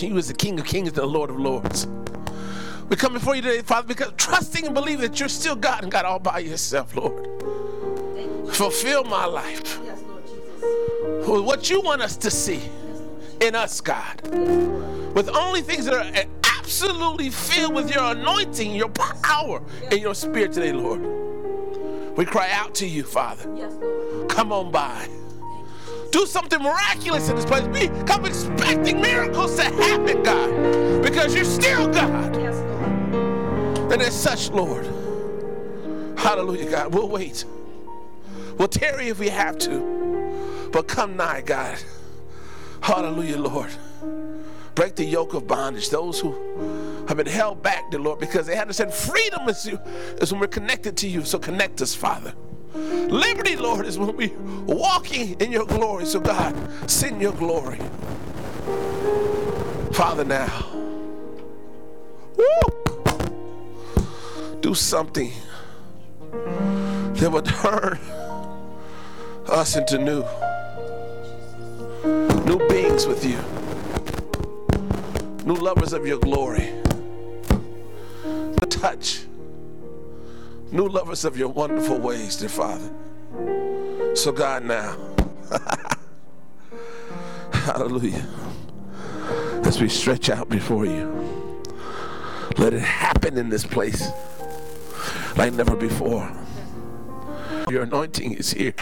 You is the King of Kings the Lord of Lords. We come before you today, Father, because trusting and believing that you're still God and God all by yourself, Lord. Fulfill my life yes, with what you want us to see in us, God. With only things that are absolutely filled with your anointing, your power, and your spirit today, Lord. We cry out to you, Father. Come on by. Do something miraculous in this place. We come expecting miracles to happen, God, because you're still God. And as such, Lord, hallelujah, God, we'll wait. We'll tarry if we have to, but come nigh, God. Hallelujah, Lord. Break the yoke of bondage. Those who have been held back, dear Lord, because they had to send freedom is, you, is when we're connected to you. So connect us, Father. Liberty, Lord, is when we walking in your glory. So God, send your glory. Father, now. Woo! Do something that would turn us into new new beings with you new lovers of your glory the touch new lovers of your wonderful ways dear father so god now hallelujah as we stretch out before you let it happen in this place like never before your anointing is here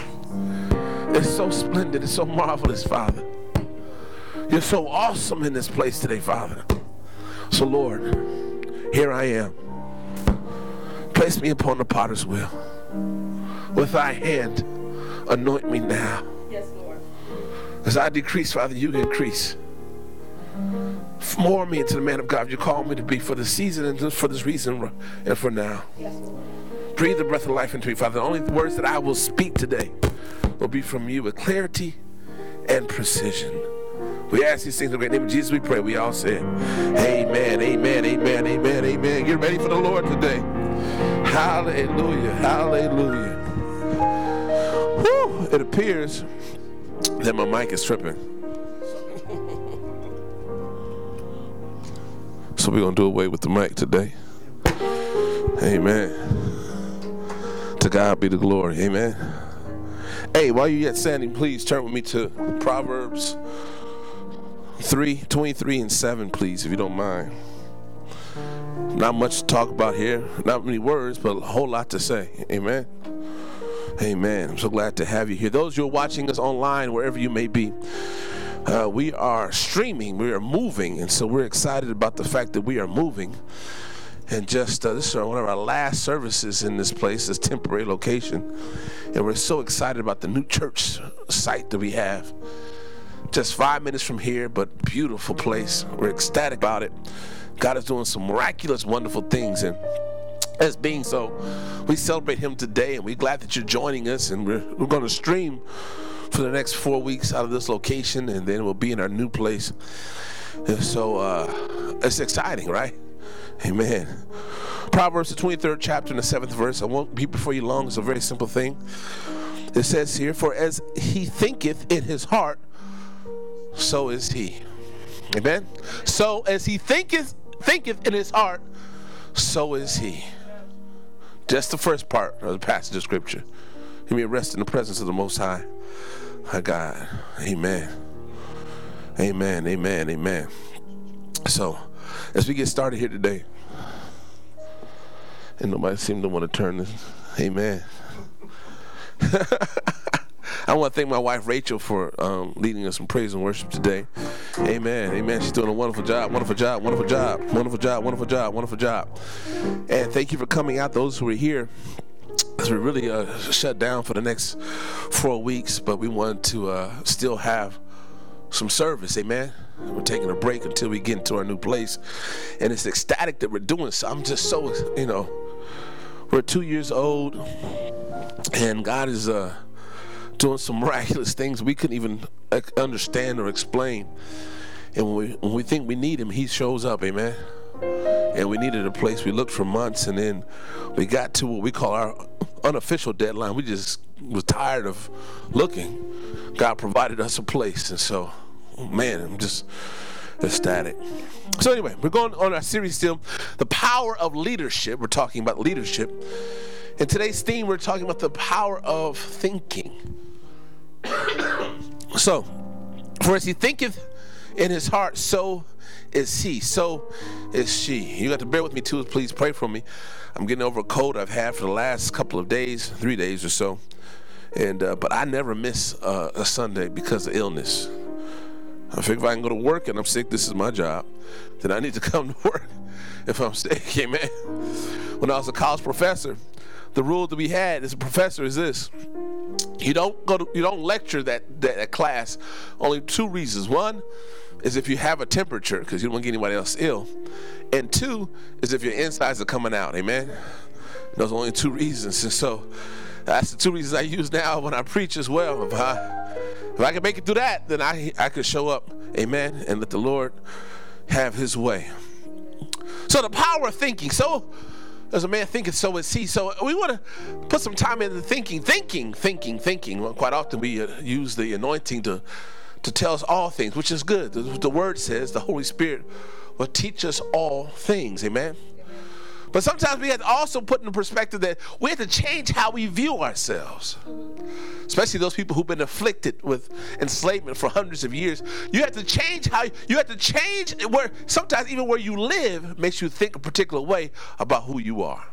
it's so splendid. It's so marvelous, Father. You're so awesome in this place today, Father. So, Lord, here I am. Place me upon the potter's wheel. With thy hand, anoint me now. Yes, Lord. As I decrease, Father, you increase. More me into the man of God you call me to be for the season and for this reason and for now. Yes, Breathe the breath of life into me, Father. The only words that I will speak today will be from you with clarity and precision. We ask these things in the great name of Jesus. We pray. We all say, Amen, Amen, Amen, Amen, Amen. Get ready for the Lord today. Hallelujah, Hallelujah. Whew, it appears that my mic is tripping. So we're going to do away with the mic today. Amen. To God be the glory. Amen. Hey, while you're yet standing, please turn with me to Proverbs 3 23 and 7, please, if you don't mind. Not much to talk about here, not many words, but a whole lot to say. Amen. Amen. I'm so glad to have you here. Those who are watching us online, wherever you may be, uh, we are streaming, we are moving, and so we're excited about the fact that we are moving and just uh, this is one of our last services in this place, this temporary location. And we're so excited about the new church site that we have. Just five minutes from here, but beautiful place. We're ecstatic about it. God is doing some miraculous, wonderful things. And as being so, we celebrate Him today, and we're glad that you're joining us. And we're, we're going to stream for the next four weeks out of this location, and then we'll be in our new place. And so uh, it's exciting, right? Amen. Proverbs, the 23rd chapter and the 7th verse. I won't be before you long. It's a very simple thing. It says here, For as he thinketh in his heart, so is he. Amen. So as he thinketh thinketh in his heart, so is he. Just the first part of the passage of scripture. He may rest in the presence of the Most High, my God. Amen. Amen. Amen. Amen. So, as we get started here today, and nobody seemed to want to turn this. Amen. I want to thank my wife Rachel for um, leading us in praise and worship today. Amen. Amen. She's doing a wonderful job, wonderful job, wonderful job, wonderful job, wonderful job, wonderful job. And thank you for coming out, those who are here. As we really uh, shut down for the next four weeks, but we want to uh, still have some service. Amen. We're taking a break until we get into our new place. And it's ecstatic that we're doing so. I'm just so, you know, we're two years old, and God is uh, doing some miraculous things we couldn't even uh, understand or explain. And when we, when we think we need Him, He shows up. Amen. And we needed a place. We looked for months, and then we got to what we call our unofficial deadline. We just was tired of looking. God provided us a place, and so, man, I'm just ecstatic. So anyway, we're going on our series still, the power of leadership. We're talking about leadership. In today's theme, we're talking about the power of thinking. so, for as he thinketh in his heart, so is he, so is she. You got to bear with me too. Please pray for me. I'm getting over a cold I've had for the last couple of days, three days or so, and uh, but I never miss uh, a Sunday because of illness. I figure if I can go to work and I'm sick, this is my job, then I need to come to work if I'm sick. Amen. When I was a college professor, the rule that we had as a professor is this. You don't go to, you don't lecture that, that, that class. Only two reasons. One is if you have a temperature, because you don't want to get anybody else ill. And two is if your insides are coming out. Amen. Those are only two reasons. And so that's the two reasons I use now when I preach as well. If I, if I can make it through that, then I I could show up. Amen. And let the Lord have his way. So the power of thinking. So as a man thinketh, so is he. So we want to put some time into thinking, thinking, thinking, thinking. Well, quite often we uh, use the anointing to to tell us all things, which is good. The, the word says the Holy Spirit will teach us all things. Amen. But sometimes we have to also put in the perspective that we have to change how we view ourselves. Especially those people who've been afflicted with enslavement for hundreds of years. You have to change how you have to change where sometimes even where you live makes you think a particular way about who you are.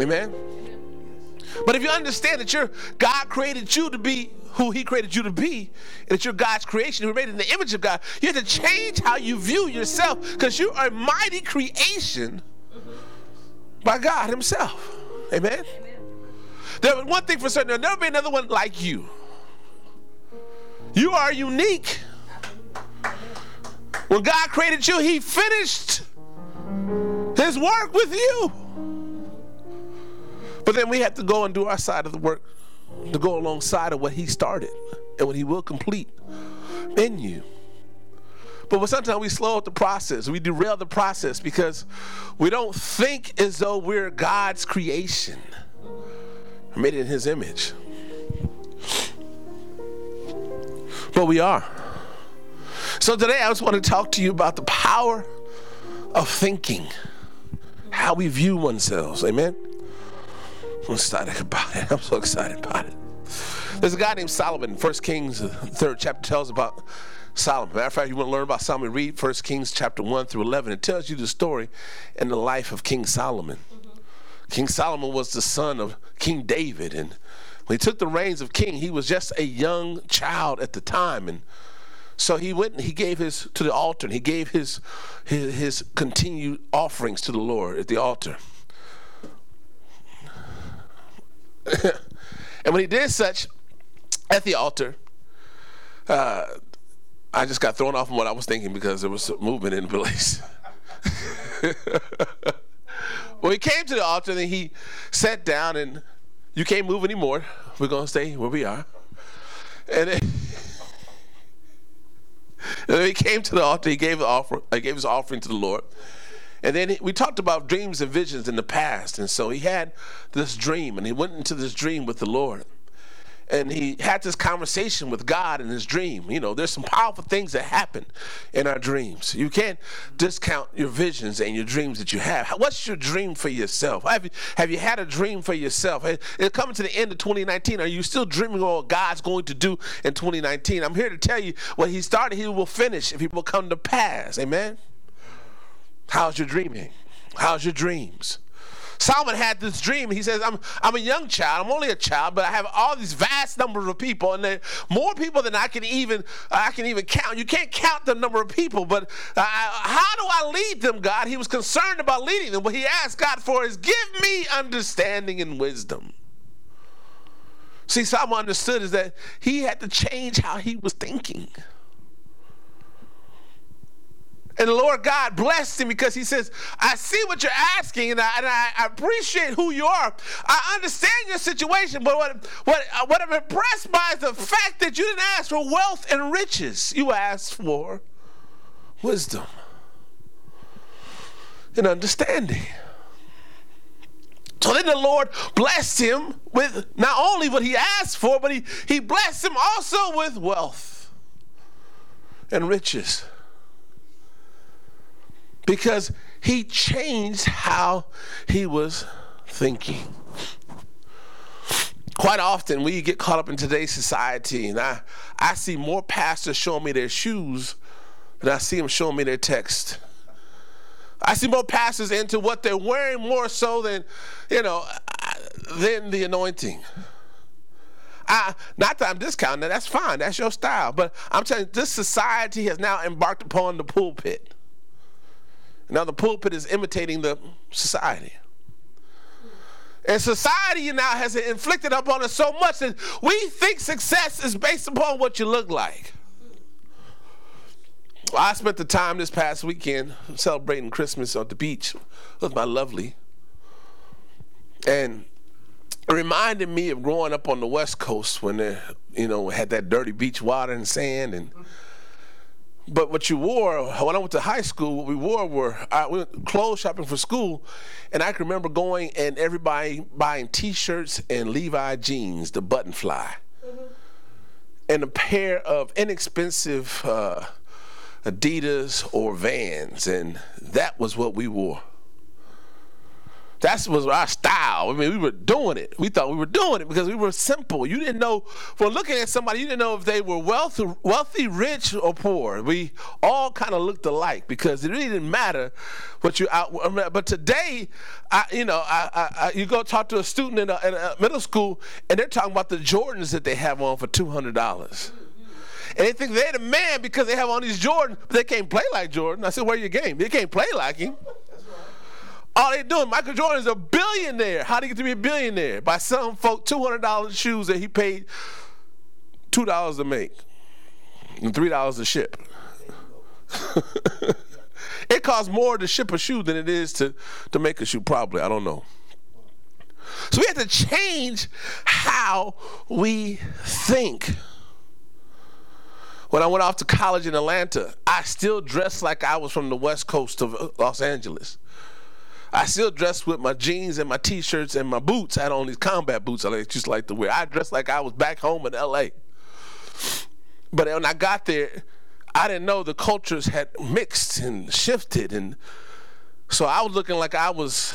Amen. But if you understand that your God created you to be who he created you to be, and that you're God's creation, you're made in the image of God, you have to change how you view yourself because you are a mighty creation by God himself. Amen? There, one thing for certain, there'll never be another one like you. You are unique. When God created you, he finished his work with you. But then we have to go and do our side of the work to go alongside of what he started and what he will complete in you. But sometimes we slow up the process. We derail the process because we don't think as though we're God's creation. Made in his image. But we are. So today I just want to talk to you about the power of thinking, how we view oneself. Amen. I'm excited about it. I'm so excited about it. There's a guy named Solomon. First Kings, uh, third chapter tells about Solomon. Matter of fact, you want to learn about Solomon, read First Kings chapter 1 through 11. It tells you the story and the life of King Solomon. Mm-hmm. King Solomon was the son of King David. And when he took the reins of king, he was just a young child at the time. And so he went and he gave his to the altar and he gave his, his, his continued offerings to the Lord at the altar. and when he did such at the altar, uh, I just got thrown off from what I was thinking because there was movement in place. well, he came to the altar and he sat down, and you can't move anymore. We're going to stay where we are. And then, and then he came to the altar. He gave, the offer, he gave his offering to the Lord. And then we talked about dreams and visions in the past. And so he had this dream, and he went into this dream with the Lord. And he had this conversation with God in his dream. You know, there's some powerful things that happen in our dreams. You can't discount your visions and your dreams that you have. What's your dream for yourself? Have you, have you had a dream for yourself? It's coming to the end of 2019. Are you still dreaming of what God's going to do in 2019? I'm here to tell you what he started, he will finish if he will come to pass. Amen? How's your dreaming? How's your dreams? Solomon had this dream. He says, I'm, I'm a young child. I'm only a child, but I have all these vast numbers of people, and more people than I can even I can even count. You can't count the number of people, but uh, how do I lead them, God? He was concerned about leading them. What he asked God for is, give me understanding and wisdom. See, Solomon understood is that he had to change how he was thinking. And the Lord God blessed him because he says, I see what you're asking and I, and I, appreciate who you are. I understand your situation, but what, what, uh, what I'm impressed by is the fact that you didn't ask for wealth and riches. You asked for wisdom and understanding. So then the Lord blessed him with not only what he asked for, but he, he blessed him also with wealth and riches. Because he changed how he was thinking. Quite often, we get caught up in today's society, and I, I see more pastors showing me their shoes than I see them showing me their text. I see more pastors into what they're wearing more so than, you know, than the anointing. I, not that I'm discounting that, that's fine, that's your style. But I'm telling you, this society has now embarked upon the pulpit. Now the pulpit is imitating the society. And society now has inflicted upon us so much that we think success is based upon what you look like. Well, I spent the time this past weekend celebrating Christmas on the beach with my lovely. And it reminded me of growing up on the West Coast when they, you know, had that dirty beach water and sand and but what you wore when I went to high school, what we wore were I went clothes shopping for school, and I can remember going and everybody buying T-shirts and Levi jeans, the button fly, mm-hmm. and a pair of inexpensive uh, Adidas or Vans, and that was what we wore. That was our style. I mean, we were doing it. We thought we were doing it because we were simple. You didn't know, for looking at somebody, you didn't know if they were wealthy, wealthy rich, or poor. We all kind of looked alike because it really didn't matter what you out. But today, I, you know, I, I, you go talk to a student in a, in a middle school, and they're talking about the Jordans that they have on for two hundred dollars. And they think they're the man because they have on these Jordans, but they can't play like Jordan. I said, where your game? They can't play like him. All they doing, Michael Jordan is a billionaire. How did he get to be a billionaire? By selling folk $200 shoes that he paid $2 to make and $3 to ship. it costs more to ship a shoe than it is to, to make a shoe, probably. I don't know. So we have to change how we think. When I went off to college in Atlanta, I still dressed like I was from the west coast of Los Angeles. I still dressed with my jeans and my t-shirts and my boots. I had on these combat boots I just like to wear. I dressed like I was back home in L.A. But when I got there, I didn't know the cultures had mixed and shifted, and so I was looking like I was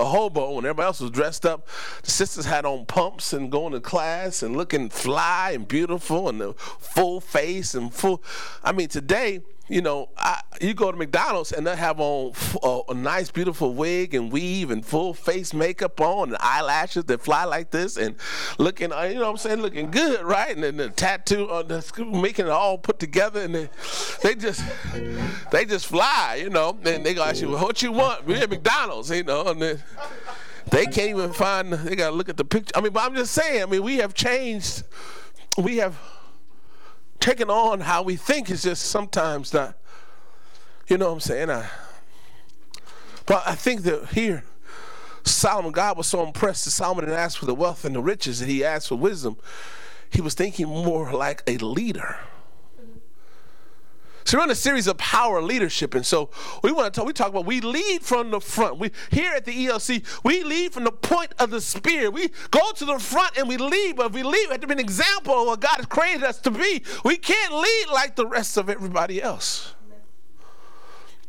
a hobo when everybody else was dressed up. The sisters had on pumps and going to class and looking fly and beautiful and the full face and full. I mean, today you know, I, you go to McDonald's and they have on a, nice, beautiful wig and weave and full face makeup on and eyelashes that fly like this and looking, uh, you know what I'm saying, looking good, right? And then the tattoo, uh, the, making it all put together and they, they just, they just fly, you know. And they go ask you, what you want? We're at McDonald's, you know. And then they can't even find, they got to look at the picture. I mean, but I'm just saying, I mean, we have changed, we have taking on how we think is just sometimes not, you know what I'm saying? I, but I think that here, Solomon, God was so impressed that Solomon didn't ask for the wealth and the riches, that he asked for wisdom. He was thinking more like a leader. So we're in a series of power leadership, and so we want to talk. We talk about we lead from the front. We here at the ELC, we lead from the point of the spear. We go to the front and we lead, but if we lead, we have to be an example of what God has created us to be. We can't lead like the rest of everybody else.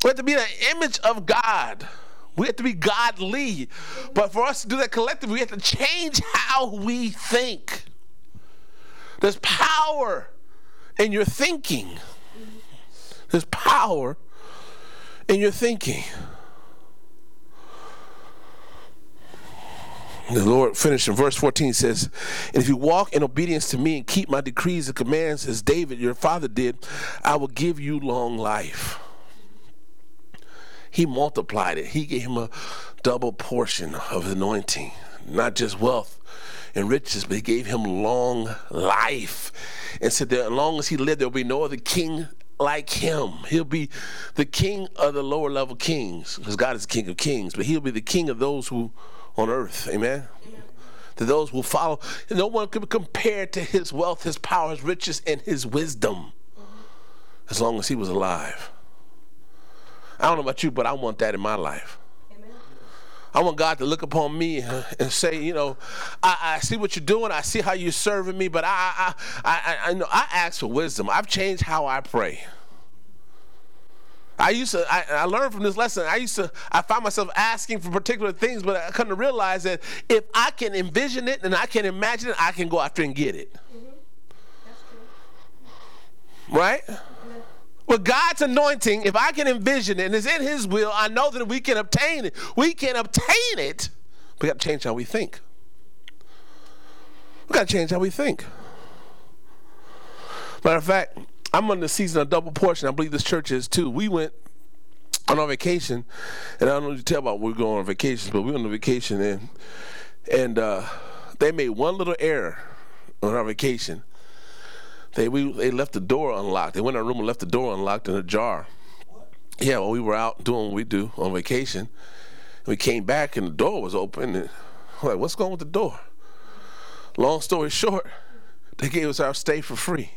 We have to be the image of God. We have to be godly. But for us to do that collectively, we have to change how we think. There's power in your thinking. There's power in your thinking. The Lord finished in verse 14 says, And if you walk in obedience to me and keep my decrees and commands as David your father did, I will give you long life. He multiplied it. He gave him a double portion of anointing, not just wealth and riches, but he gave him long life. And said that as long as he lived, there will be no other king like him. He'll be the king of the lower level kings, because God is the king of kings, but he'll be the king of those who on earth. Amen. To those who follow. No one can compare to his wealth, his power, his riches, and his wisdom as long as he was alive. I don't know about you, but I want that in my life. I want God to look upon me and say, you know, I, I, see what you're doing. I see how you're serving me, but I, I, I, I, know I ask for wisdom. I've changed how I pray. I used to, I, I, learned from this lesson. I used to, I find myself asking for particular things, but I come to realize that if I can envision it and I can imagine it, I can go after and get it. Mm-hmm. Right? With God's anointing, if I can envision it and it's in His will, I know that we can obtain it. We can obtain it, we got to change how we think. We got to change how we think. Matter of fact, I'm on the season of double portion. I believe this church is too. We went on our vacation, and I don't know what you tell about we're going on vacations, but we went on a vacation and and uh, they made one little error on our vacation. They we they left the door unlocked. They went in our room and left the door unlocked in a jar. Yeah, well, we were out doing what we do on vacation. We came back and the door was open. And like, what's going with the door? Long story short, they gave us our stay for free.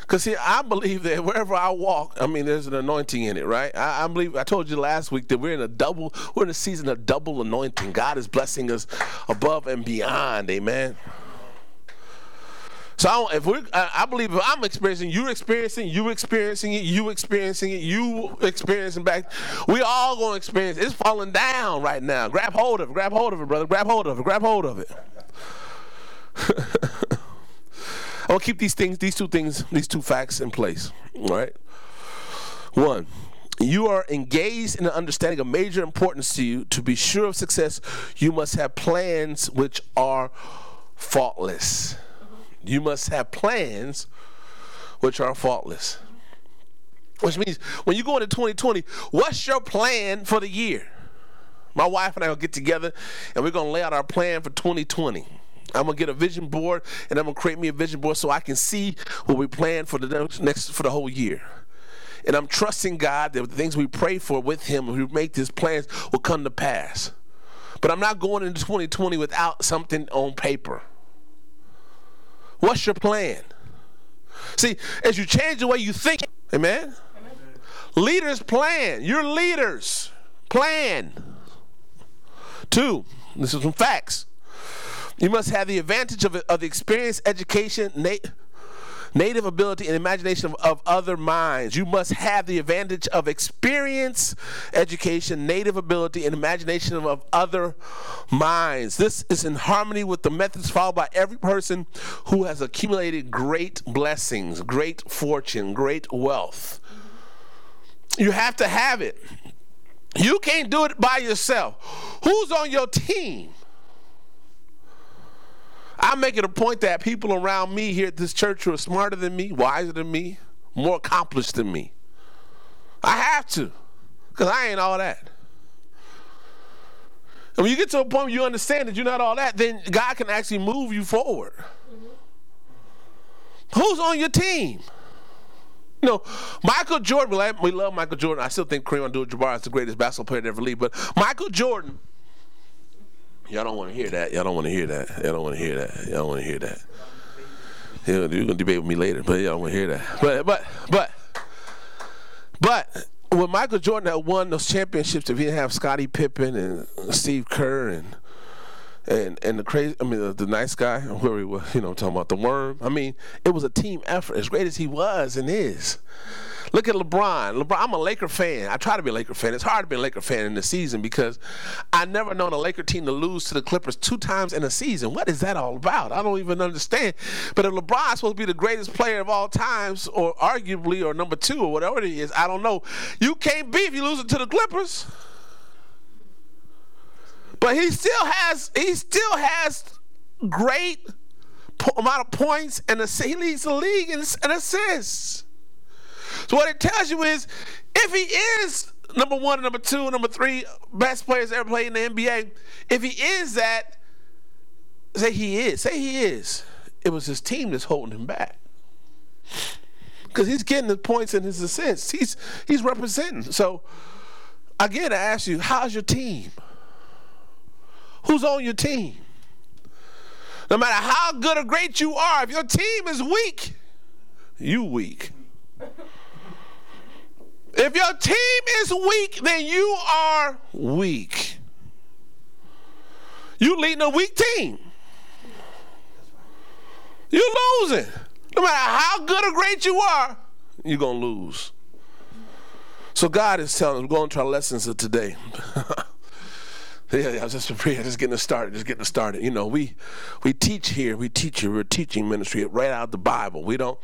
Because see, I believe that wherever I walk, I mean, there's an anointing in it, right? I, I, believe I told you last week that we're in a double, we're in a season of double anointing. God is blessing us above and beyond, amen. So if we, I believe if I'm experiencing, you're experiencing, you experiencing it, you experiencing it, you experiencing back. We all gonna experience. It's falling down right now. Grab hold of it. Grab hold of it, brother. Grab hold of it. Grab hold of it. I will keep these things, these two things, these two facts in place. All right. One, you are engaged in an understanding of major importance to you. To be sure of success, you must have plans which are faultless. You must have plans which are faultless. Which means when you go into 2020, what's your plan for the year? My wife and I will get together and we're going to lay out our plan for 2020. I'm gonna get a vision board and I'm gonna create me a vision board so I can see what we plan for the next for the whole year. And I'm trusting God that the things we pray for with Him, we make these plans, will come to pass. But I'm not going into 2020 without something on paper. What's your plan? See, as you change the way you think, amen? amen. Leaders plan. You're leaders. Plan. Two, this is some facts. You must have the advantage of, of the experience, education, native ability, and imagination of, of other minds. You must have the advantage of experience, education, native ability, and imagination of, of other minds. This is in harmony with the methods followed by every person who has accumulated great blessings, great fortune, great wealth. You have to have it. You can't do it by yourself. Who's on your team? I make it a point that people around me here at this church who are smarter than me, wiser than me, more accomplished than me. I have to, because I ain't all that. And when you get to a point where you understand that you're not all that, then God can actually move you forward. Mm-hmm. Who's on your team? You know, Michael Jordan, we love Michael Jordan. I still think Kareem Abdul-Jabbar is the greatest basketball player to ever leave. But Michael Jordan Y'all don't want to hear that. Y'all don't want to hear that. Y'all don't want to hear that. Y'all don't want to hear that. You're gonna debate with me later, but y'all don't want to hear that. But but but but when Michael Jordan had won those championships, if he didn't have Scottie Pippen and Steve Kerr and and and the crazy, I mean the, the nice guy, where he was, you know, I'm talking about the worm. I mean, it was a team effort. As great as he was and is, Look at LeBron. LeBron, I'm a Laker fan. I try to be a Laker fan. It's hard to be a Laker fan in the season because I never known a Laker team to lose to the Clippers two times in a season. What is that all about? I don't even understand. But if LeBron's supposed to be the greatest player of all times, or arguably, or number two, or whatever it is, I don't know. You can't be if you lose it to the Clippers. But he still has he still has great amount of points and he leads the league in, assists. So what it tells you is if he is number one, number two, number three best players ever played in the NBA, if he is that, say he is, say he is, it was his team that's holding him back. Because he's getting the points and his assists. He's he's representing. So again, I ask you, how's your team? Who's on your team? No matter how good or great you are, if your team is weak, you weak. If your team is weak, then you are weak. You leading a weak team. You're losing. No matter how good or great you are, you're to lose. So God is telling us, we're going to our lessons of today. yeah, I was just just getting started, just getting started. You know, we we teach here, we teach here, we're teaching ministry right out of the Bible. We don't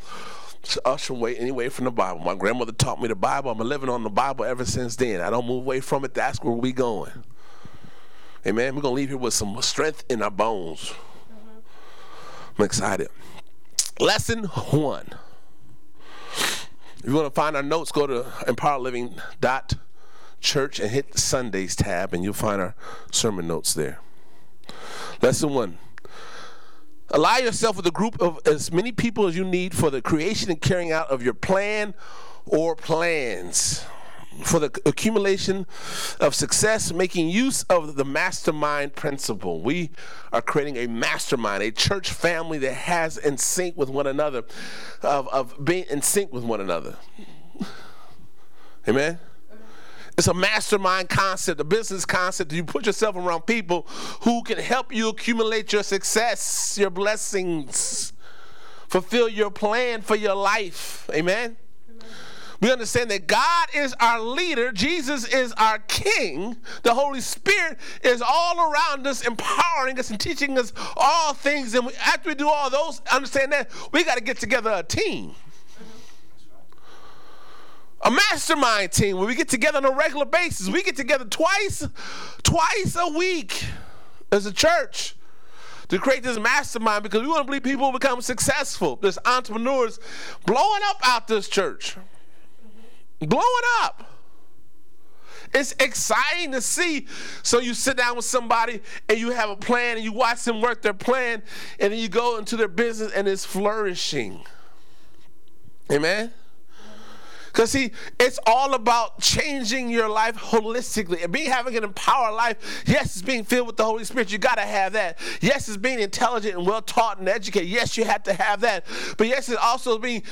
usher away anyway from the Bible. My grandmother taught me the Bible. I'm living on the Bible ever since then. I don't move away from it. That's where we going. Amen. We're gonna leave here with some strength in our bones. I'm excited. Lesson one. If you want to find our notes, go to empowerliving.church and hit the Sundays tab, and you'll find our sermon notes there. Lesson one. Allow yourself with a group of as many people as you need for the creation and carrying out of your plan or plans for the accumulation of success, making use of the mastermind principle. We are creating a mastermind, a church family that has in sync with one another, of, of being in sync with one another. Amen? It's a mastermind concept, a business concept. You put yourself around people who can help you accumulate your success, your blessings, fulfill your plan for your life. Amen? We understand that God is our leader, Jesus is our king, the Holy Spirit is all around us, empowering us and teaching us all things. And after we do all those, understand that we got to get together a team. A mastermind team where we get together on a regular basis. We get together twice, twice a week as a church to create this mastermind because we want to believe people become successful. There's entrepreneurs blowing up out this church blowing up. It's exciting to see. So you sit down with somebody and you have a plan and you watch them work their plan and then you go into their business and it's flourishing. Amen. Because see, it's all about changing your life holistically and being having an empowered life. Yes, it's being filled with the Holy Spirit. You got to have that. Yes, it's being intelligent and well taught and educated. Yes, you have to have that. But yes, it's also being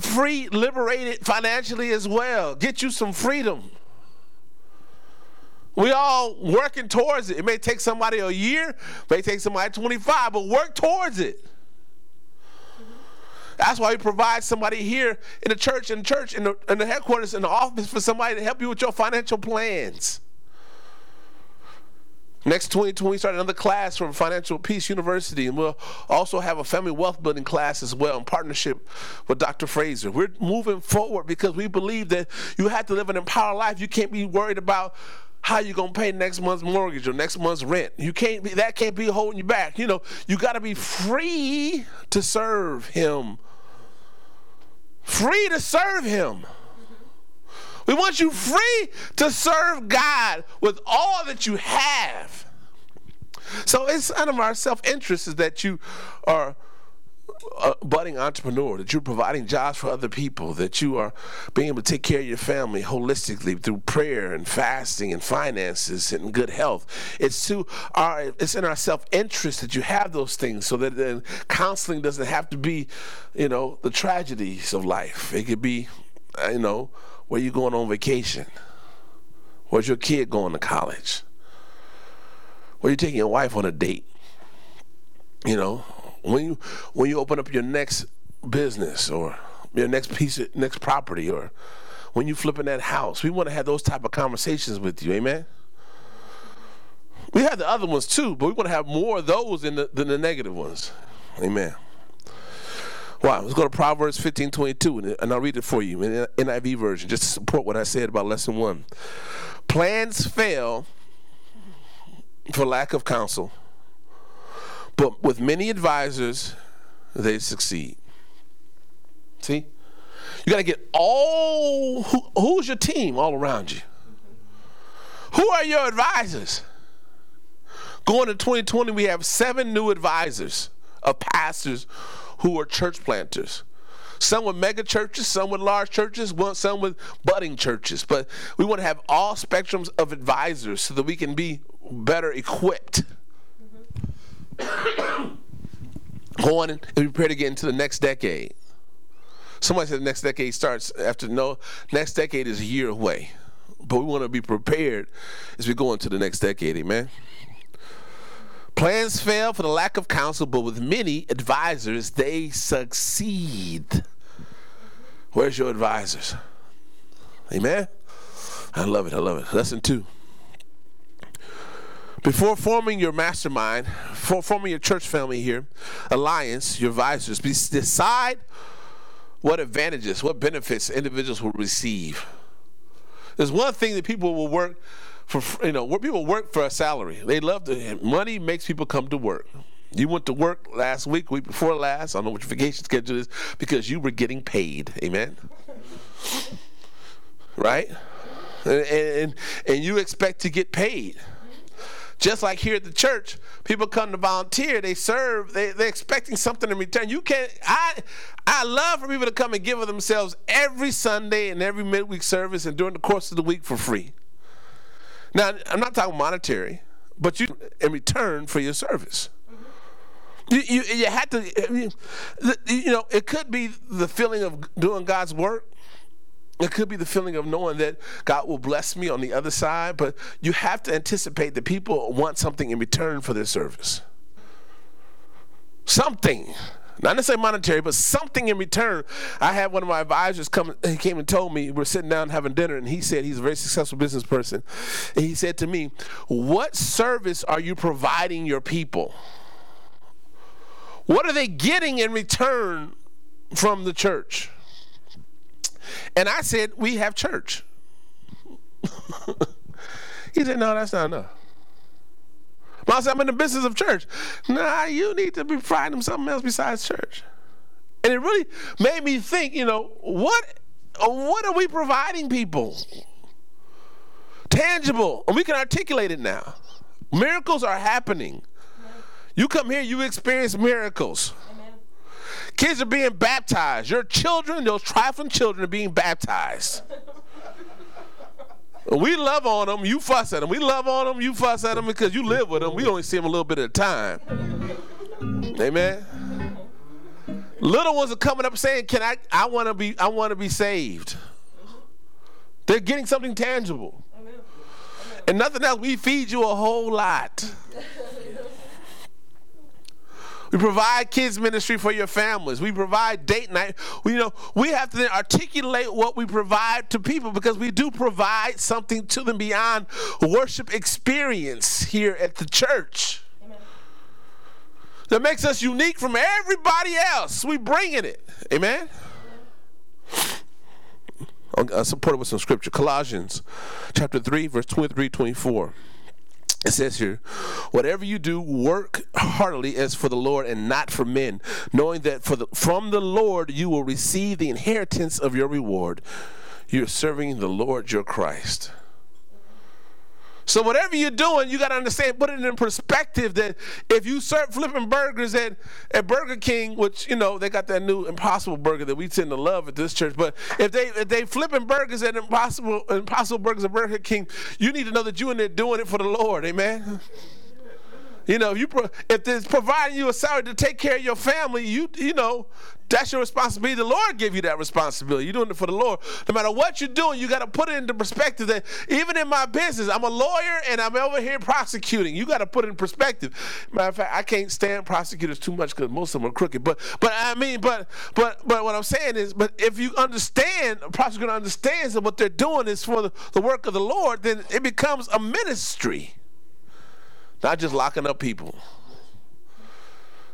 free, liberated financially as well. Get you some freedom. We all working towards it. It may take somebody a year, may take somebody 25, but work towards it. That's why we provide somebody here in the church, in the church, in the, in the headquarters, in the office for somebody to help you with your financial plans. Next 2020, we start another class from Financial Peace University, and we'll also have a family wealth building class as well in partnership with Dr. Fraser. We're moving forward because we believe that you have to live an empowered life. You can't be worried about how you gonna pay next month's mortgage or next month's rent. You can't be that can't be holding you back. You know, you gotta be free to serve him free to serve Him. We want you free to serve God with all that you have. So it's out of our self interest is that you are a budding entrepreneur, that you're providing jobs for other people, that you are being able to take care of your family holistically through prayer and fasting and finances and good health. It's to our it's in our self-interest that you have those things so that then counseling doesn't have to be, you know, the tragedies of life. It could be, uh, you know, where you going on vacation. Where's your kid going to college? Where you taking your wife on a date? You know, when you when you open up your next business or your next piece of next property or when you flipping that house, we want to have those type of conversations with you. Amen. We have the other ones too, but we want to have more of those than the, than the negative ones. Amen. Wow, let's go to Proverbs 15 22, and I'll read it for you in NIV version, just to support what I said about lesson one. Plans fail for lack of counsel, but with many advisors, they succeed. See? You got to get all, who, who's your team all around you? Who are your advisors? Going to 2020, we have seven new advisors of pastors who are church planters. Some with mega churches, some with large churches, some with budding churches. But we want to have all spectrums of advisors so that we can be better equipped going and prepare to get into the next decade. Somebody said the next decade starts after no next decade is a year away. But we want to be prepared as we go into the next decade, amen. Plans fail for the lack of counsel, but with many advisors, they succeed. Where's your advisors? Amen. I love it. I love it. Lesson two. Before forming your mastermind, for forming your church family here, alliance, your advisors, decide what advantages, what benefits individuals will receive. There's one thing that people will work for, you know, people work for a salary. They love to, money makes people come to work. You went to work last week, week before last. I don't know what your vacation schedule is because you were getting paid. Amen. right? And, and, and you expect to get paid. Just like here at the church, people come to volunteer, they serve, they, they're expecting something in return. You can't, I, I love for people to come and give of themselves every Sunday and every midweek service and during the course of the week for free. Now, I'm not talking monetary, but you in return for your service. You, you, you had to, you know, it could be the feeling of doing God's work it could be the feeling of knowing that God will bless me on the other side, but you have to anticipate that people want something in return for their service. Something. Not necessarily monetary, but something in return. I had one of my advisors come. He came and told me we're sitting down having dinner, and he said he's a very successful business person. And he said to me, "What service are you providing your people? What are they getting in return from the church?" And I said, We have church. he said, No, that's not enough. I said, I'm in the business of church. Nah, you need to be providing something else besides church. And it really made me think, you know, what uh, what are we providing people? Tangible. And we can articulate it now. Miracles are happening. You come here, you experience miracles. Kids are being baptized. Your children, those trifling children, are being baptized. we love on them, you fuss at them. We love on them, you fuss at them because you live with them. We only see them a little bit at a time. Amen. Little ones are coming up saying, "Can I? I want to be. I want to be saved." They're getting something tangible, and nothing else. We feed you a whole lot. We provide kids ministry for your families. We provide date night. We, you know, we have to then articulate what we provide to people because we do provide something to them beyond worship experience here at the church. Amen. That makes us unique from everybody else. We bring in it. Amen. I'll uh, support it with some scripture. Colossians chapter 3, verse 23, 24. It says here, whatever you do, work heartily as for the Lord and not for men, knowing that for the, from the Lord you will receive the inheritance of your reward. You're serving the Lord your Christ. So whatever you're doing, you got to understand, put it in perspective that if you serve flipping burgers at, at Burger King, which you know they got that new Impossible Burger that we tend to love at this church, but if they if they flipping burgers at Impossible Impossible Burgers at Burger King, you need to know that you in there doing it for the Lord, amen. You know, if you if it's providing you a salary to take care of your family, you you know that's your responsibility. The Lord gave you that responsibility. You're doing it for the Lord. No matter what you're doing, you got to put it into perspective that even in my business, I'm a lawyer and I'm over here prosecuting. You got to put it in perspective. Matter of fact, I can't stand prosecutors too much because most of them are crooked. But but I mean, but but but what I'm saying is, but if you understand, a prosecutor understands that what they're doing is for the, the work of the Lord, then it becomes a ministry. Not just locking up people.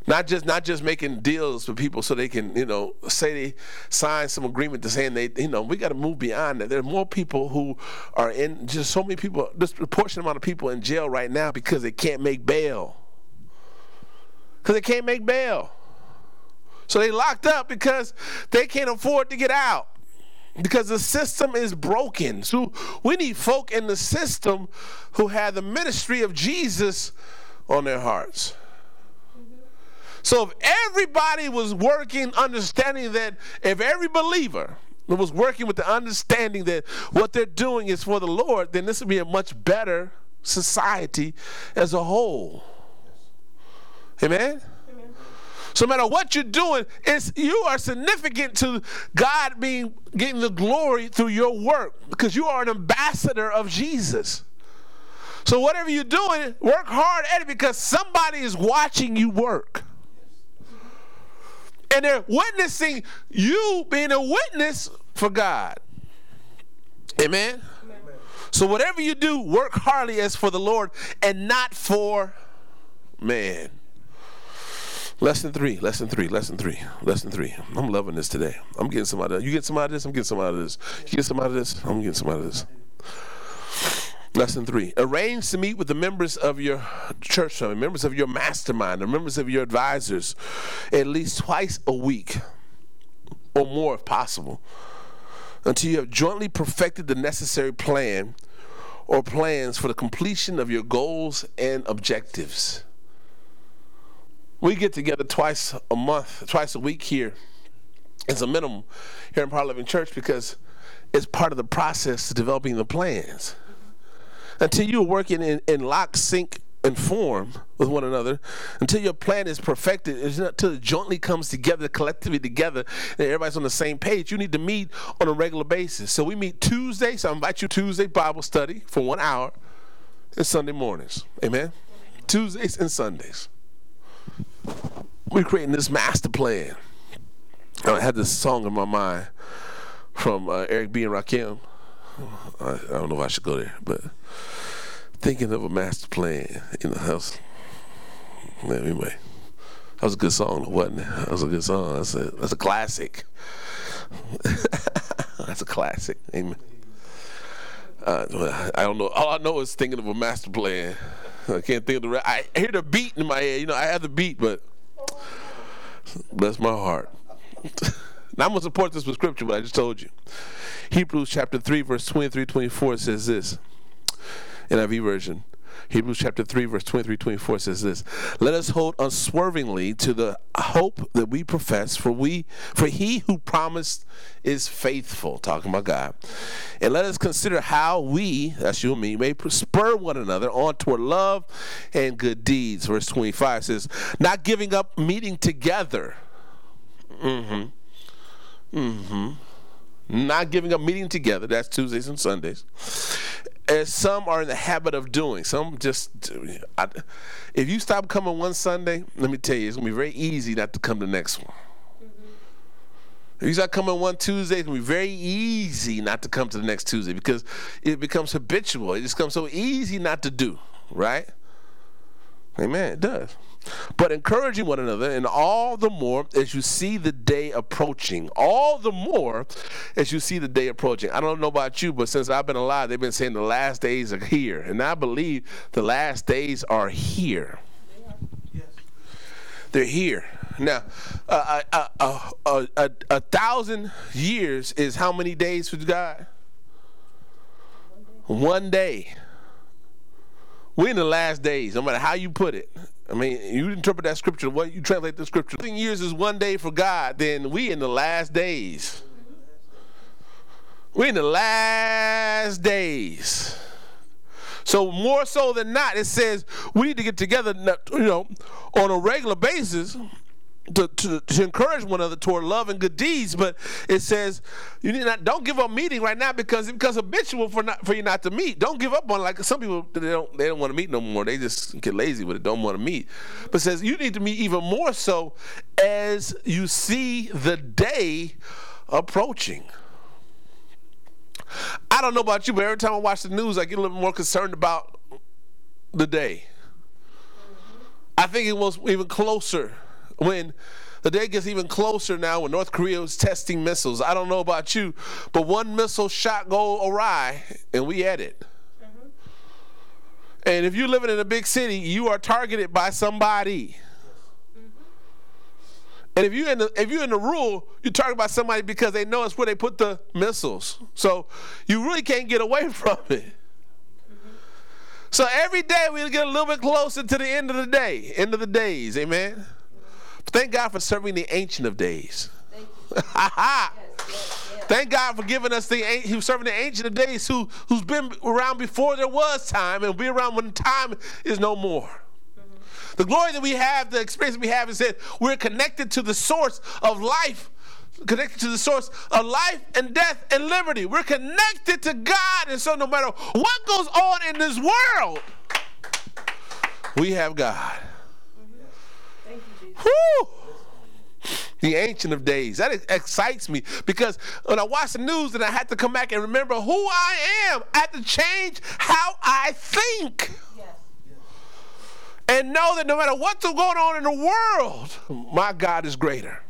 Not just not just making deals with people so they can, you know, say they sign some agreement to saying they, you know, we got to move beyond that. There are more people who are in just so many people, a amount of people in jail right now because they can't make bail. Because they can't make bail. So they locked up because they can't afford to get out because the system is broken. So we need folk in the system who have the ministry of Jesus on their hearts. So if everybody was working, understanding that if every believer was working with the understanding that what they're doing is for the Lord, then this would be a much better society as a whole. Amen? So no matter what you're doing, it's you are significant to God being getting the glory through your work because you are an ambassador of Jesus. So whatever you're doing, work hard at it because somebody is watching you work. And they're witnessing you being a witness for God. Amen. Amen. So whatever you do, work hardly as for the Lord and not for man. Lesson three, lesson three, lesson three, lesson three. I'm loving this today. I'm getting some out of this. You get some out of this? I'm getting some out of this. You get some out of this? I'm getting some out of this. Lesson three. Arrange to meet with the members of your church family, members of your mastermind, or members of your advisors at least twice a week or more if possible until you have jointly perfected the necessary plan or plans for the completion of your goals and objectives. We get together twice a month, twice a week here. as a minimum here in Power Living Church because it's part of the process of developing the plans. Until you're working in, in lock, sync, and form with one another, until your plan is perfected, until it jointly comes together, collectively together, and everybody's on the same page, you need to meet on a regular basis. So we meet Tuesday, so I invite you Tuesday Bible study for one hour, and Sunday mornings. Amen? Tuesdays and Sundays we're creating this master plan. I had this song in my mind from uh, Eric B. and Rakim. I, I, don't know if I should go there, but thinking of a master plan in the house. Anyway, that was a good song, wasn't it? That was a good song. That's a, that's a classic. that's a classic. Amen. Uh, I don't know. All I know is thinking of a master plan. I can't think of the rest. I hear the beat in my head. You know, I have the beat, but bless my heart. now I'm to support this with scripture, but I just told you. Hebrews chapter 3, verse 23 24 says this. NIV version. Hebrews chapter 3, verse 23 24 says this Let us hold unswervingly to the hope that we profess, for we for he who promised is faithful, talking about God. And let us consider how we, that's you and me, may spur one another on toward love and good deeds. Verse 25 says, Not giving up meeting together. Mm-hmm. Mm-hmm not giving up meeting together. That's Tuesdays and Sundays as some are in the habit of doing. Some just, I, if you stop coming one Sunday, let me tell you, it's gonna be very easy not to come the next one. If you start coming one Tuesday, it's gonna be very easy not to come to the next Tuesday because it becomes habitual. It just becomes so easy not to do, right? Amen. It does but encouraging one another, and all the more as you see the day approaching. All the more as you see the day approaching. I don't know about you, but since I've been alive, they've been saying the last days are here. And I believe the last days are here. They're here. Now, uh, uh, a, a thousand years is how many days for God? One day. We're in the last days, no matter how you put it. I mean, you interpret that scripture, what you translate the scripture. Years is one day for God, then we in the last days. We're in the last days. So more so than not, it says we need to get together, you know, on a regular basis to, to, to, encourage one another toward love and good deeds, but it says you need not don't give up meeting right now because it becomes habitual for not for you not to meet. Don't give up on like some people they don't they don't want to meet no more. They just get lazy with it, don't want to meet. But says you need to meet even more so as you see the day approaching. I don't know about you, but every time I watch the news, I get a little more concerned about the day. I think it was even closer when the day gets even closer now when North Korea is testing missiles. I don't know about you, but one missile shot go awry and we at it. Mm-hmm. And if you're living in a big city, you are targeted by somebody. Mm-hmm. And if you're in the if you're in the rural, you're targeted by somebody because they know it's where they put the missiles. So you really can't get away from it. Mm-hmm. So every day we get a little bit closer to the end of the day, end of the days, amen. Thank God for serving the Ancient of Days. Thank God for giving us the he was serving the Ancient of Days who who's been around before there was time and will be around when time is no more. Mm-hmm. The glory that we have, the experience we have is that we're connected to the source of life, connected to the source of life and death and liberty. We're connected to God, and so no matter what goes on in this world, we have God. Whew. the Ancient of Days. That excites me because when I watch the news, then I have to come back and remember who I am. I have to change how I think. And know that no matter what's going on in the world, my God is greater.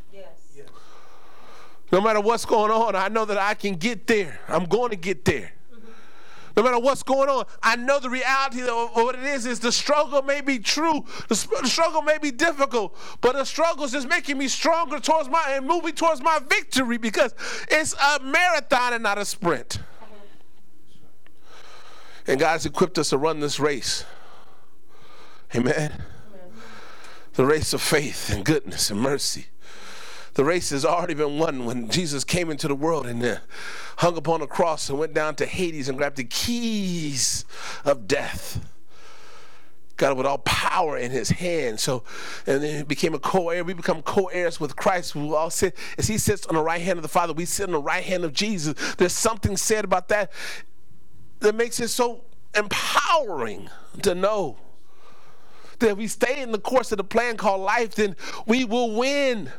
No matter what's going on, I know that I can get there. I'm going to get there. No matter what's going on, I know the reality of what it is is the struggle may be true, the, struggle may be difficult, but the struggle is just making me stronger towards my and moving towards my victory because it's a marathon and not a sprint. And God's equipped us to run this race. Amen. Amen. The race of faith and goodness and mercy. The race has already been won when Jesus came into the world and uh, hung upon a cross and went down to Hades and grabbed the keys of death. God with all power in his hand. So, and then he became a co-heir. We become co-heirs with Christ. We all sit, as he sits on the right hand of the Father, we sit on the right hand of Jesus. There's something said about that that makes it so empowering to know that if we stay in the course of the plan called life, then we will win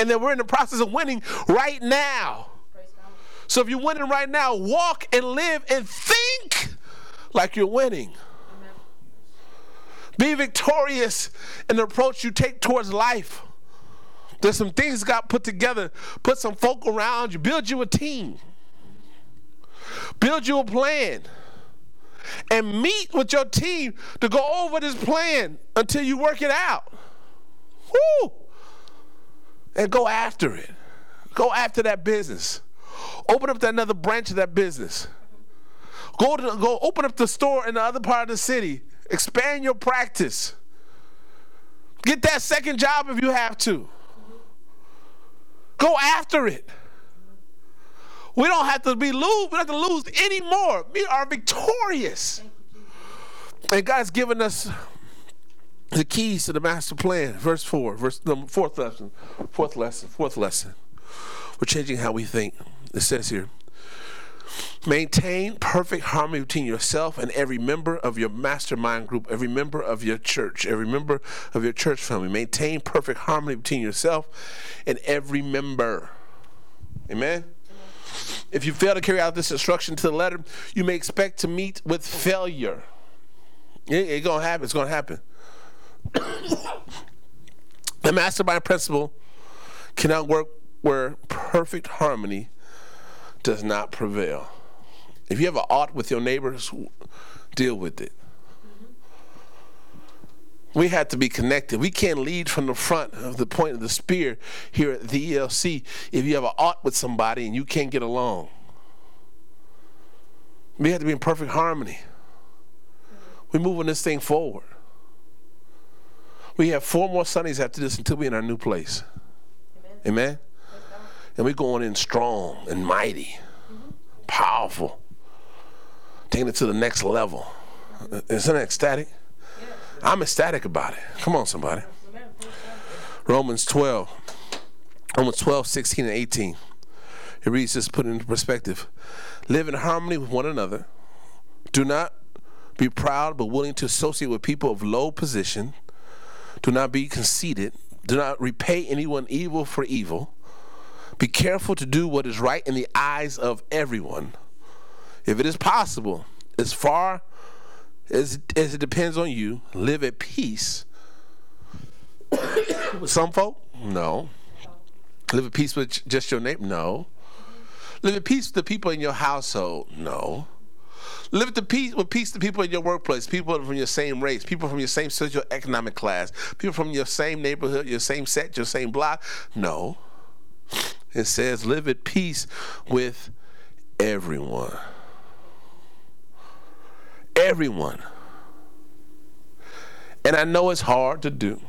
and then we're in the process of winning right now. So if you're winning right now, walk and live and think like you're winning. Be victorious in the approach you take towards life. There's some things got put together. Put some folk around you. Build you a team. Build you a plan. And meet with your team to go over this plan until you work it out. Woo! And go after it. Go after that business. Open up that another branch of that business. Go to go open up the store in the other part of the city. Expand your practice. Get that second job if you have to. Go after it. We don't have to be lose. We don't have to lose anymore. We are victorious. And God's given us the keys to the master plan. Verse four, verse number fourth lesson, fourth lesson, fourth lesson. We're changing how we think. It says here. Maintain perfect harmony between yourself and every member of your mastermind group, every member of your church, every member of your church family. Maintain perfect harmony between yourself and every member. Amen? If you fail to carry out this instruction to the letter, you may expect to meet with failure. It, it's gonna happen. It's gonna happen. The mastermind principle cannot work where perfect harmony does not prevail. If you have an ought with your neighbors, deal with it. We have to be connected. We can't lead from the front of the point of the spear here at the ELC if you have an ought with somebody and you can't get along. We have to be in perfect harmony. We're moving this thing forward. We have four more Sundays after this until we're in our new place. Amen. Amen? And we're going in strong and mighty, mm-hmm. powerful, taking it to the next level. Mm-hmm. Isn't that ecstatic? Yeah. I'm ecstatic about it. Come on, somebody. Romans 12. Romans 12, 16, and 18. It reads this, put it into perspective. Live in harmony with one another. Do not be proud, but willing to associate with people of low position do not be conceited. Do not repay anyone evil for evil. Be careful to do what is right in the eyes of everyone. If it is possible, as far as, as it depends on you, live at peace with some folk? No. Live at peace with just your neighbor? No. Live at peace with the people in your household? No. Live the peace with peace to people in your workplace, people from your same race, people from your same socioeconomic class, people from your same neighborhood, your same set, your same block. No. It says live at peace with everyone. Everyone. And I know it's hard to do.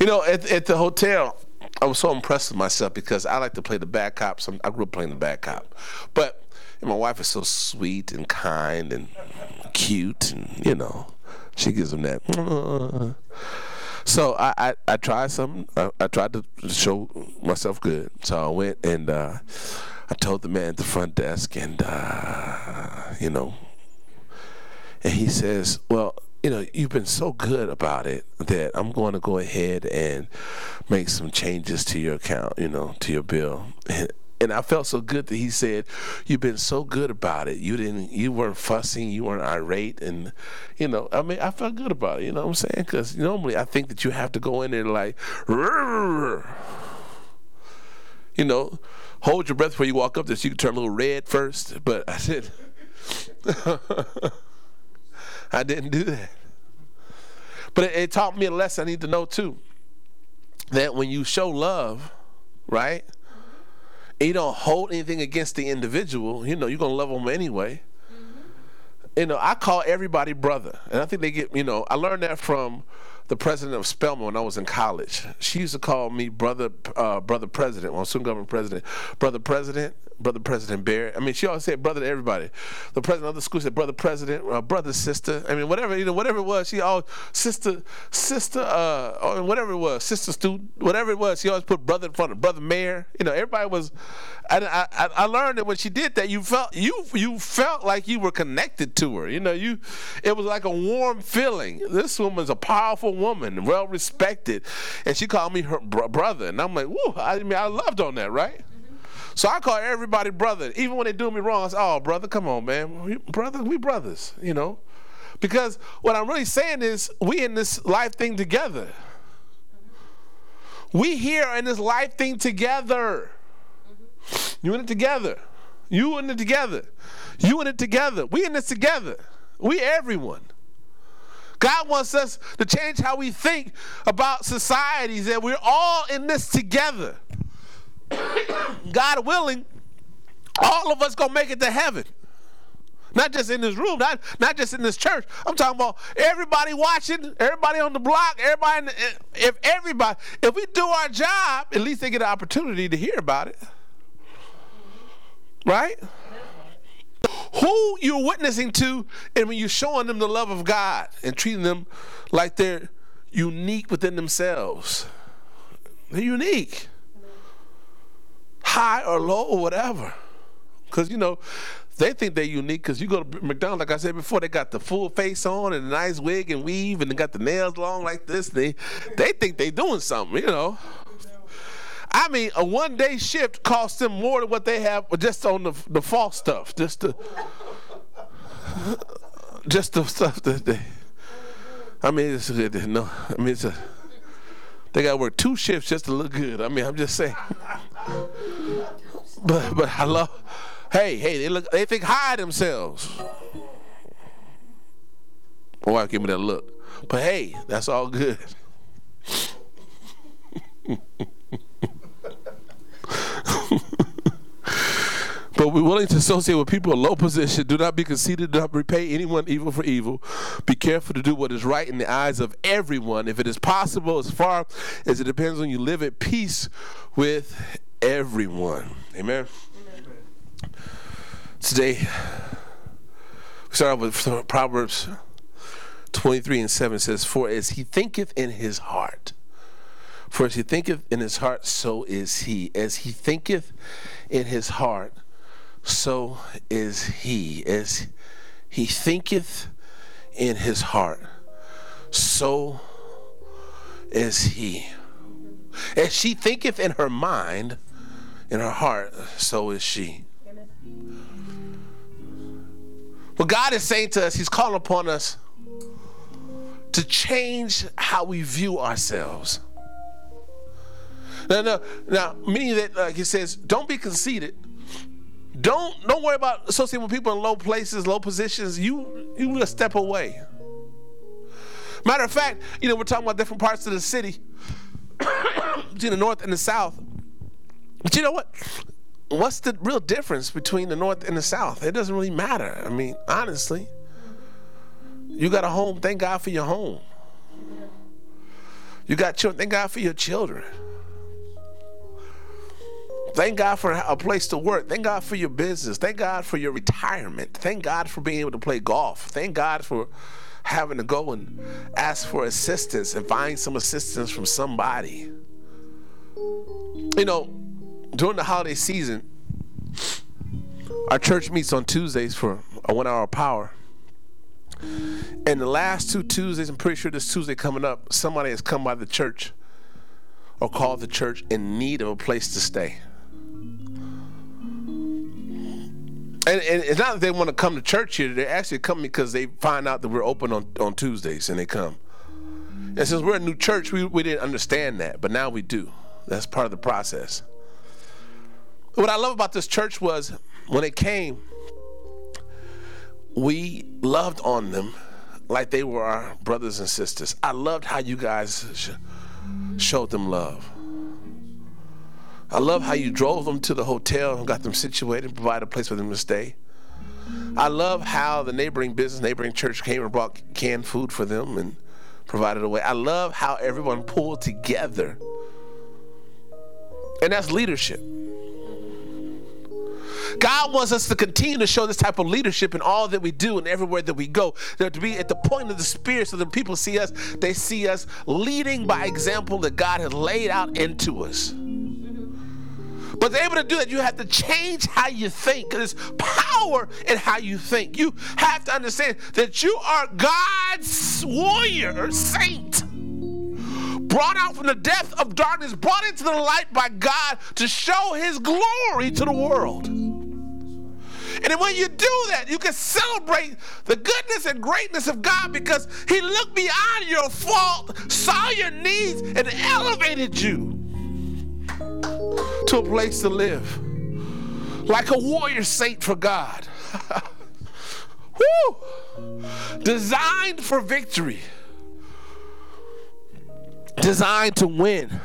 You know, at, at the hotel, I was so impressed with myself because I like to play the bad cop. I grew up playing the bad cop. But and my wife is so sweet and kind and cute, and you know, she gives them that. So I, I, I tried something. I, I, tried to show myself good. So I went and uh, I told the man at the front desk, and uh, you know, and he says, "Well, you know, you've been so good about it that I'm going to go ahead and make some changes to your account, you know, to your bill. And, I felt so good that he said, "You've been so good about it. You didn't, you weren't fussing, you weren't irate, and you know, I mean, I felt good about it. You know what I'm saying? Because normally I think that you have to go in there like, you know, hold your breath before you walk up there so you can turn a little red first. But I said, I didn't do that. But it, it taught me a lesson I need to know too. That when you show love, right? And you don't hold anything against the individual, you know, you're gonna love them anyway. Mm-hmm. You know, I call everybody brother. And I think they get, you know, I learned that from the president of Spelman when I was in college. She used to call me brother, uh, brother president, well, student government president, brother president, brother president Barrett. I mean, she always said brother to everybody. The president of the school said brother president, uh, brother sister. I mean, whatever you know, whatever it was, she always sister, sister, uh, or whatever it was, sister student, whatever it was. She always put brother in front of brother mayor. You know, everybody was. I, I, I learned that when she did that, you felt you you felt like you were connected to her. You know, you it was like a warm feeling. This woman's a powerful woman, well respected, and she called me her brother, and I'm like, whoa! I mean, I loved on that, right? So I call everybody brother, even when they do me wrong. I say, "Oh, brother, come on, man, we, brother, we brothers," you know. Because what I'm really saying is, we in this life thing together. We here in this life thing together. You in it together. You in it together. You in it together. We in this together. We everyone. God wants us to change how we think about societies, that we're all in this together. God willing, all of us gonna make it to heaven. Not just in this room, not, not just in this church. I'm talking about everybody watching, everybody on the block, everybody. The, eh, if everybody, if we do our job, at least they get an opportunity to hear about it. Right? Who you're witnessing to, and when you're showing them the love of God and treating them like they're unique within themselves. They're unique high or low or whatever. Because, you know, they think they're unique because you go to McDonald's, like I said before, they got the full face on and a nice wig and weave and they got the nails long like this. They, they think they're doing something, you know. I mean, a one day shift costs them more than what they have just on the, the false stuff. Just the, just the stuff that they, I mean, it's, no, I mean, it's a, they got to work two shifts just to look good. I mean, I'm just saying. but but I love. Hey, hey, they look. They think high themselves. Boy, give me that look. But hey, that's all good. But we're willing to associate with people in low position. Do not be conceited. Do not repay anyone evil for evil. Be careful to do what is right in the eyes of everyone. If it is possible, as far as it depends on you, live at peace with everyone. Amen. Amen. Today, we start off with Proverbs 23 and 7 says, For as he thinketh in his heart, for as he thinketh in his heart, so is he. As he thinketh in his heart, so is he. As he thinketh in his heart, so is he. As she thinketh in her mind, in her heart, so is she. What God is saying to us, He's calling upon us to change how we view ourselves. Now, now, now meaning that, like He says, don't be conceited don't don't worry about associating with people in low places, low positions. You you a step away. Matter of fact, you know we're talking about different parts of the city, between the north and the south. But you know what? What's the real difference between the north and the south? It doesn't really matter. I mean, honestly, you got a home. Thank God for your home. You got children. Thank God for your children. Thank God for a place to work. Thank God for your business. Thank God for your retirement. Thank God for being able to play golf. Thank God for having to go and ask for assistance and find some assistance from somebody. You know, during the holiday season, our church meets on Tuesdays for a one hour power. And the last two Tuesdays, I'm pretty sure this Tuesday coming up, somebody has come by the church or called the church in need of a place to stay. And, and it's not that they want to come to church here. They're actually come because they find out that we're open on, on Tuesdays and they come. And since we're a new church, we, we didn't understand that, but now we do. That's part of the process. What I love about this church was when it came, we loved on them like they were our brothers and sisters. I loved how you guys sh- showed them love. I love how you drove them to the hotel and got them situated and provided a place for them to stay. I love how the neighboring business, neighboring church came and brought canned food for them and provided a way. I love how everyone pulled together. And that's leadership. God wants us to continue to show this type of leadership in all that we do and everywhere that we go. There to be at the point of the Spirit so that people see us, they see us leading by example that God has laid out into us. But to be able to do that, you have to change how you think. There's power in how you think. You have to understand that you are God's warrior, saint brought out from the depth of darkness, brought into the light by God to show his glory to the world. And when you do that, you can celebrate the goodness and greatness of God because He looked beyond your fault, saw your needs, and elevated you to a place to live like a warrior saint for God. Woo! Designed for victory, designed to win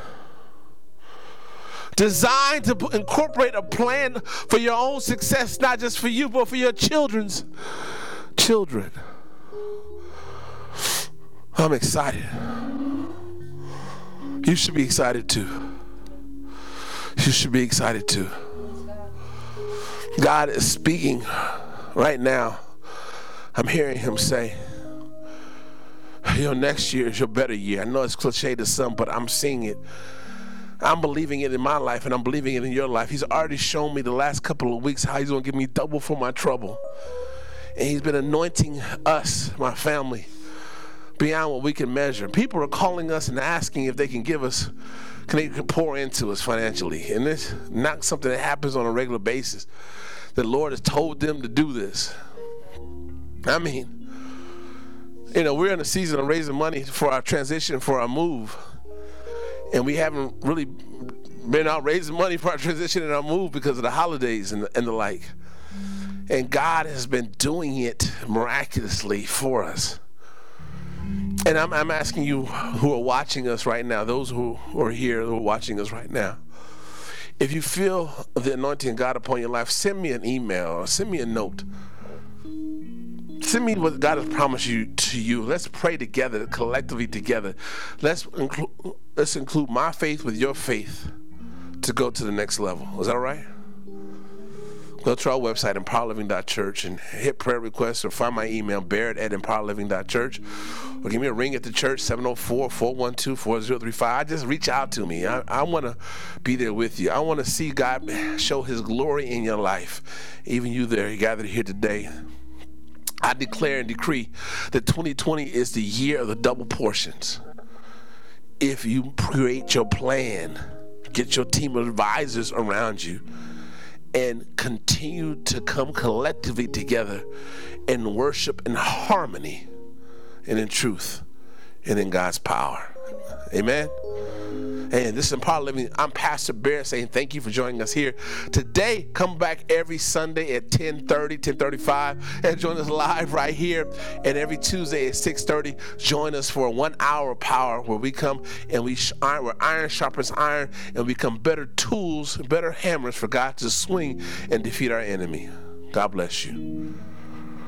designed to incorporate a plan for your own success, not just for you, but for your children's children. I'm excited. You should be excited too. You should be excited too. God is speaking right now. I'm hearing Him say, Your next year is your better year. I know it's cliche to some, but I'm seeing it I'm believing it in my life and I'm believing it in your life. He's already shown me the last couple of weeks how he's going to give me double for my trouble. And he's been anointing us, my family, beyond what we can measure. People are calling us and asking if they can give us, can they pour into us financially. And it's not something that happens on a regular basis. The Lord has told them to do this. I mean, you know, we're in a season of raising money for our transition, for our move and we haven't really been out raising money for our transition and our move because of the holidays and the, and the like. And God has been doing it miraculously for us. And I'm, I'm asking you who are watching us right now, those who are here who are watching us right now, if you feel the anointing of God upon your life, send me an email or send me a note. Send me what God has promised you to you. Let's pray together, collectively together. Let's include let's include my faith with your faith to go to the next level. Is that all right? Go to our website, empowerliving.church, and hit prayer requests or find my email, barrett at empowerliving.church, or give me a ring at the church, 704 412 4035. Just reach out to me. I, I want to be there with you. I want to see God show his glory in your life. Even you there, gathered here today. I declare and decree that 2020 is the year of the double portions. If you create your plan, get your team of advisors around you, and continue to come collectively together and worship in harmony and in truth and in God's power. Amen. And this is Empower Living. I'm Pastor Bear saying thank you for joining us here. Today, come back every Sunday at 1030, 1035, and join us live right here. And every Tuesday at 630, join us for one hour power where we come and we iron, where iron sharpens iron and we become better tools, better hammers for God to swing and defeat our enemy. God bless you.